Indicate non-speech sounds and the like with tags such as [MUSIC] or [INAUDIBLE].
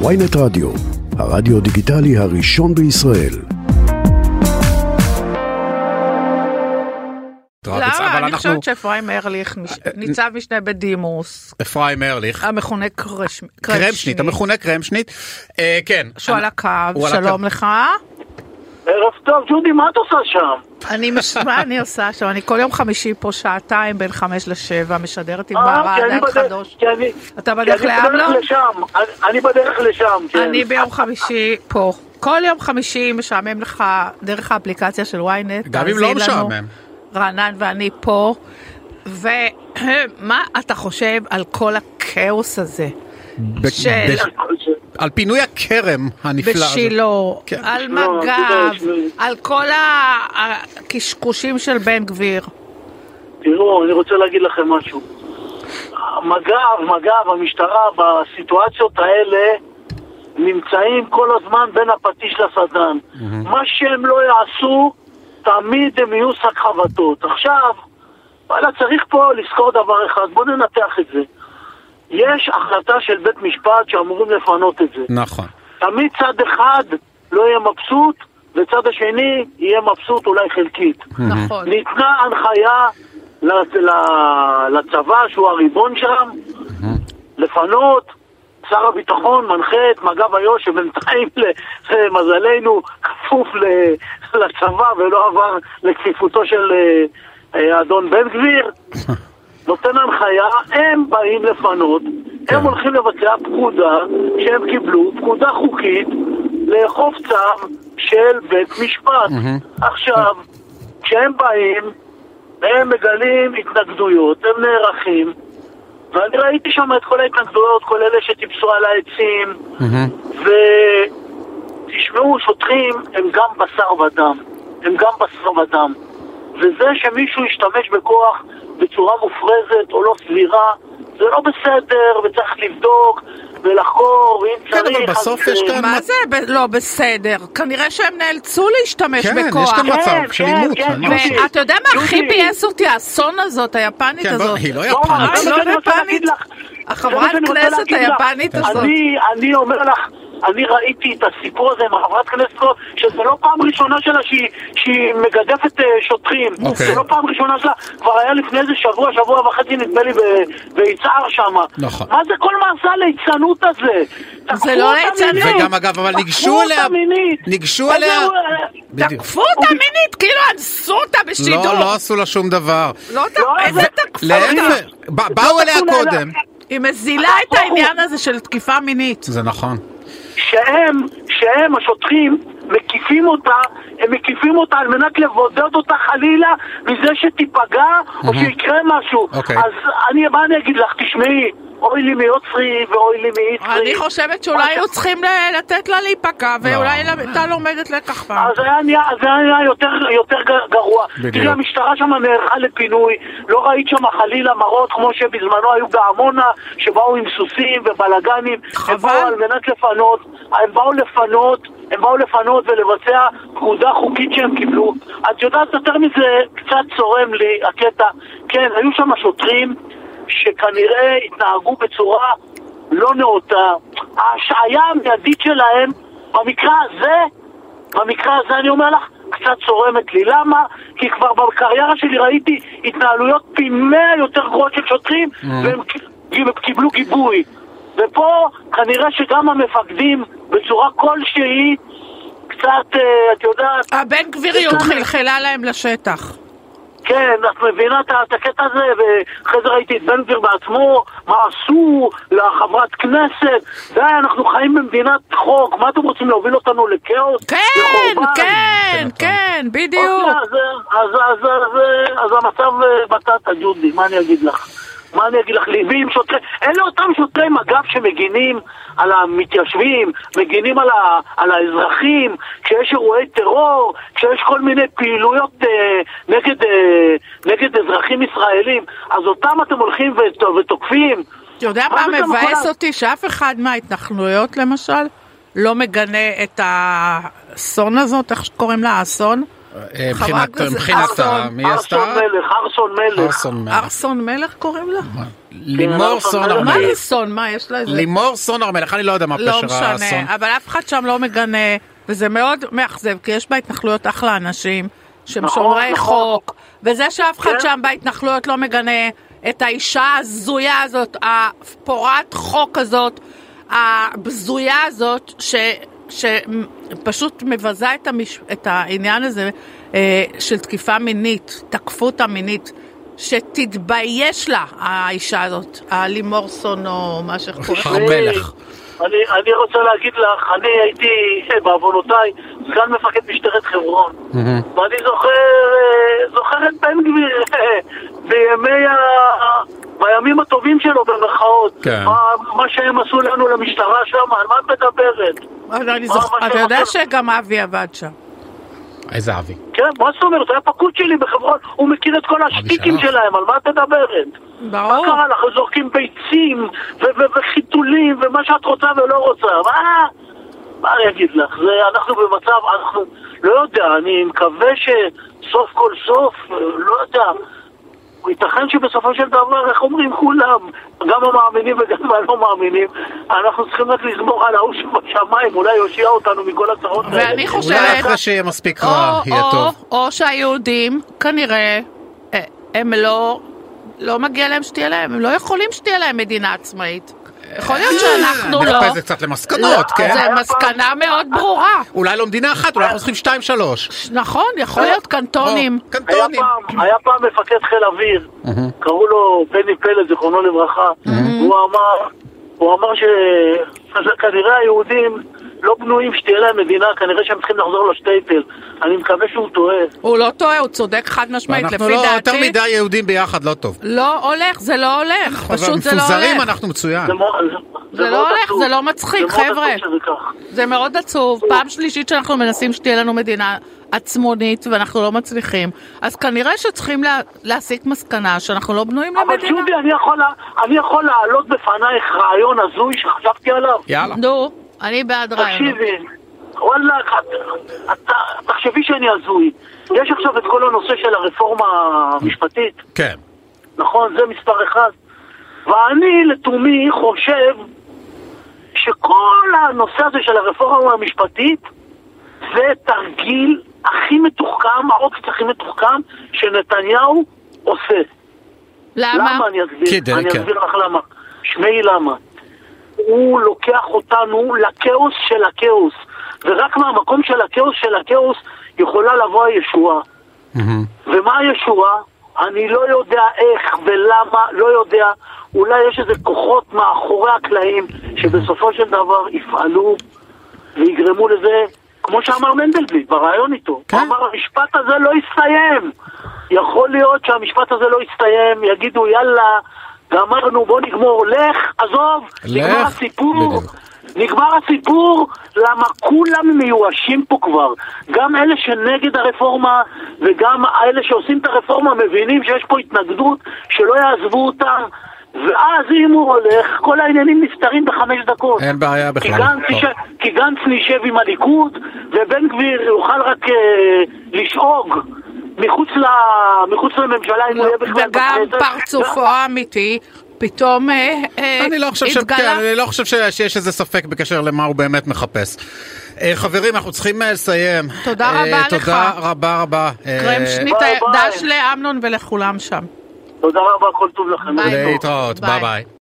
ויינט רדיו, הרדיו דיגיטלי הראשון בישראל. למה? אני חושבת שאפרים ארליך, ניצב משנה בדימוס, אפרים ארליך, המכונה קרמשניט, קרמשניט, המכונה קרמשניט, אה, כן. שהוא על הקו, שלום לך. ערב טוב, ג'ודי, מה את עושה שם? אני, מש- [LAUGHS] מה אני עושה שם? אני כל יום חמישי פה שעתיים בין חמש לשבע, משדרת עם אה, אני בערד בדרך- חדוש. אני- אתה בדרך אני לאמנון? לשם, אני- בדרך לשם, כן. אני ביום חמישי פה. כל יום חמישי משעמם לך דרך האפליקציה של ynet. גם אם לא. משעמם. רענן ואני פה. ומה [CLEARS THROAT] אתה חושב על כל הכאוס הזה? של- על פינוי הכרם הנפלא הזה. בשילה, כן. על לא, מג"ב. על כל הקשקושים של בן גביר. תראו, אני רוצה להגיד לכם משהו. מג"ב, מג"ב, המשטרה, בסיטואציות האלה נמצאים כל הזמן בין הפטיש לסדן. מה שהם לא יעשו, תמיד הם יהיו שק חבטות. עכשיו, וואלה, צריך פה לזכור דבר אחד, בואו ננתח את זה. יש החלטה של בית משפט שאמורים לפנות את זה. נכון. תמיד צד אחד לא יהיה מבסוט, וצד השני יהיה מבסוט אולי חלקית. נכון. ניתנה הנחיה ל- ל- לצבא, שהוא הריבון שם, לפנות. שר הביטחון מנחה את מג"ב איו"ש, שבינתיים, ל- למזלנו, כפוף ל- לצבא ולא עבר לכפיפותו של אה, אה, אדון בן גביר. [LAUGHS] נותן הנחיה, הם באים לפנות, כן. הם הולכים לבצע פקודה שהם קיבלו, פקודה חוקית, לאכוף צו של בית משפט. עכשיו, כשהם באים, הם מגלים התנגדויות, הם נערכים, ואני ראיתי שם את כל ההתנגדויות, כל אלה שטיפסו על העצים, ותשמעו, שוטרים הם גם בשר ודם, הם גם בשר ודם. וזה שמישהו ישתמש בכוח בצורה מופרזת או לא סבירה, זה לא בסדר, וצריך לבדוק ולחקור, ואם כן, צריך... אבל בסוף יש אה, כאן- מה זה ב- לא בסדר? כנראה שהם נאלצו להשתמש כן, בכוח. יש כאן מצב כן, של כן, עימות. כן. חושב. ואתה יודע מה הכי. ביאס אותי? האסון הזאת, היפנית כן, הזאת. היא לא לא, יפנית. לא. החברת כנסת. היפנית הזאת. אני אומר לך, אני ראיתי את הסיפור הזה עם החברת כנסת שזה לא פעם ראשונה שלה שהיא, שהיא מגדפת אה, שוטרים. אוקיי. זה לא פעם ראשונה שלה, כבר היה לפני איזה שבוע, שבוע וחצי נדמה לי ביצהר שם. נכון. מה זה כל מעשה הליצנות הזה? תקפו לא ליצנות. וגם אגב, אבל תקפו ניגשו אותה אליה, מינית. ניגשו אליה. תקפו אותה מינית, כאילו אנסו אותה בשידור. לא, לא עשו לה שום דבר. לא לא, איזה זה- תקפו אותה. ב- באו אליה תקפו לה- קודם. היא מזילה את העניין הזה של תקיפה מינית. זה נכון. שהם, שהם, השוטרים, מקיפים אותה, הם מקיפים אותה על מנת לבודד אותה חלילה מזה שתיפגע או שיקרה משהו. אוקיי. אז אני, מה אני אגיד לך? תשמעי, אוי לי מיוצרי ואוי לי מיצרי. אני חושבת שאולי היו צריכים ל- לתת לה להיפגע, ואולי הייתה לומדת לקח פעם. אז אז היה נהיה יותר, גרוע. בדיוק. המשטרה שם נערכה לפינוי, לא ראית שם חלילה מראות כמו שבזמנו היו בעמונה, שבאו עם סוסים ובלאגנים. חבל. הם באו על מנת לפנות, הם באו לפנות, הם באו לפנות ולבצע פקודה חוקית שהם קיבלו. את יודעת, יותר מזה, קצת צורם לי הקטע. כן, היו שם שוטרים שכנראה התנהגו בצורה לא נאותה. ההשעיה המיידית שלהם, במקרה הזה, במקרה הזה אני אומר לך, קצת צורמת לי. למה? כי כבר בקריירה שלי ראיתי התנהלויות פי מאה יותר גרועות של שוטרים, והם ק- קיבלו גיבוי. ופה כנראה שגם המפקדים בצורה כלשהי קצת, אה, את יודעת, הבן גביריות חלחלה להם לשטח. כן, את מבינה את את הקטע הזה, ואחרי זה ראיתי את בן גביר בעצמו, מה עשו לחברת כנסת, די, אנחנו חיים במדינת חוק, מה אתם רוצים להוביל אותנו לכאוס? כן, לחורבן? כן, כן, בדיוק. אוקיי, אז, אז, אז, אז, אז המצב אה, בטטה, ג'ודי, מה אני אגיד לך? מה אני אגיד לך? ליבי עם שוטרי... אלה אותם שוטרי מג"ב שמגינים על המתיישבים, מגינים על, ה, על האזרחים, כשיש אירועי טרור, כשיש כל מיני פעילויות אה, נגד, אה, נגד אזרחים ישראלים, אז אותם אתם הולכים ות, ותוקפים. אתה יודע מה מבאס כל אותי? שאף אחד מההתנחלויות למשל לא מגנה את האסון הזאת, איך שקוראים לה? האסון? אה, מבחינת, מבחינת, מי עשתה? ארסון מלך, ארסון מלך. ארסון מלך. ארסון מלך קוראים לה? לימור סון הר מה מלך. זה סון? מה יש לה איזה... לימור סון הר מלך, אני לא יודע מה לא פשר האסון. משנה, אבל אף אחד שם לא מגנה, וזה מאוד מאכזב, כי יש בהתנחלויות אחלה אנשים, שהם נכון, שומרי נכון. חוק, וזה שאף אחד כן. שם בהתנחלויות לא מגנה את האישה ההזויה הזאת, הפורעת חוק הזאת, הבזויה הזאת, ש... שפשוט מבזה את, המש... את העניין הזה אה, של תקיפה מינית, תקפו אותה מינית, שתתבייש לה, האישה הזאת, הלימור סון או מה שקוראים [LAUGHS] הר מלך. אני, אני רוצה להגיד לך, אני הייתי, אה, בעוונותיי, סגן מפקד משטרת חברון. ואני זוכר, אה, זוכר את בן גביר [LAUGHS] אה, בימי ה... בימים הטובים שלו במרכאות. כן. מה, מה שהם עשו לנו למשטרה שם, על מה את מדברת? אני מה- מה אתה יודע שגם אבי עבד שם. איזה אבי. כן, מה זאת אומרת? הוא היה פקוד שלי בחברון, הוא מכיר את כל השטיקים. שלהם, על מה את מדברת? מה ברור. קרה לך? זורקים ביצים וחיתולים ומה שאת רוצה ולא רוצה. מה? מה אני אגיד לך? זה, אנחנו במצב, אנחנו, לא יודע, אני מקווה שסוף כל סוף, לא יודע, ייתכן שבסופו של דבר, איך אומרים כולם, גם המאמינים וגם הלא מאמינים, אנחנו צריכים רק לסמוך על ההוא שבשמיים, אולי יושיע אותנו מכל הצרות האלה. ואני חושבת... אולי אחרי שיהיה מספיק רע, יהיה טוב. או שהיהודים, כנראה, אה, הם לא, לא מגיע להם שתהיה להם, הם לא יכולים שתהיה להם מדינה עצמאית. יכול להיות שאנחנו לא. זה קצת למסקנות, כן? זה מסקנה מאוד ברורה. אולי לא מדינה אחת, אולי אנחנו צריכים שתיים שלוש. נכון, יכול להיות קנטונים. קנטונים. היה פעם מפקד חיל אוויר, קראו לו בני פלד, זיכרונו לברכה, הוא אמר, הוא אמר שכנראה היהודים לא בנויים שתהיה להם מדינה, כנראה שהם צריכים לחזור לשטייטל. אני מקווה שהוא טועה. הוא לא טועה, הוא צודק חד משמעית, אנחנו לפי לא יותר דעתי. מדי יהודים ביחד, לא טוב. לא הולך, זה לא הולך, אבל פשוט זה לא מפוזרים הולך. אנחנו מצוין. זה מאוד- זה לא מאוד הולך, עצוב. זה לא מצחיק, זה מאוד חבר'ה. כך. זה מאוד עצוב, פעם שלישית שאנחנו מנסים שתהיה לנו מדינה עצמונית ואנחנו לא מצליחים, אז כנראה שצריכים לה, להסיק מסקנה שאנחנו לא בנויים אבל למדינה. ג'ודי, אני יכול אני יכול להעלות בפנייך רעיון הזוי שחשבתי עליו. יאללה. נו, אני בעד רעיונות. תקשיבי, וואלה, תחשבי שאני הזוי. יש עכשיו את כל הנושא של הרפורמה המשפטית. כן. נכון? זה מספר אחד. ואני לתומי חושב שכל הנושא הזה של הרפורמה המשפטית זה תרגיל הכי מתוחכם, העוקץ הכי מתוחכם שנתניהו עושה. למה? למה אני אסביר? כדי, אני כן. אסביר לך למה. שמעי למה. הוא לוקח אותנו לכאוס של הכאוס, ורק מהמקום של הכאוס של הכאוס יכולה לבוא הישועה. ומה הישועה? אני לא יודע איך ולמה, לא יודע. אולי יש איזה כוחות מאחורי הקלעים שבסופו של דבר יפעלו ויגרמו לזה, כמו שאמר מנדלבליט ברעיון איתו. כן. הוא אמר, המשפט הזה לא יסתיים. יכול להיות שהמשפט הזה לא יסתיים, יגידו יאללה, גמרנו, בוא נגמור, לך, עזוב, נגמר לך, הסיפור. בדיוק. נגמר הסיפור, למה כולם מיואשים פה כבר. גם אלה שנגד הרפורמה וגם אלה שעושים את הרפורמה מבינים שיש פה התנגדות, שלא יעזבו אותם. ואז אם הוא הולך, כל העניינים נפתרים בחמש דקות. אין בעיה כי בכלל. גנץ, טוב. יישב, כי גנץ נשב עם הליכוד, ובן גביר יוכל רק אה, לשאוג מחוץ, ל, מחוץ לממשלה, אם הוא יהיה בכלל וגם בכנסת. פרצופו האמיתי פתאום אה, אה, אני לא חושב ש... כן, התגלה. אני לא חושב ש- שיש איזה ספק בקשר למה הוא באמת מחפש. אה, חברים, אנחנו צריכים לסיים. תודה אה, רבה לך. תודה רבה רבה. אה, קרמשניט, ביי, ביי. דש לאמנון ולכולם שם. תודה רבה, כל טוב לכם. ביי. להתראות, ביי. ביי ביי.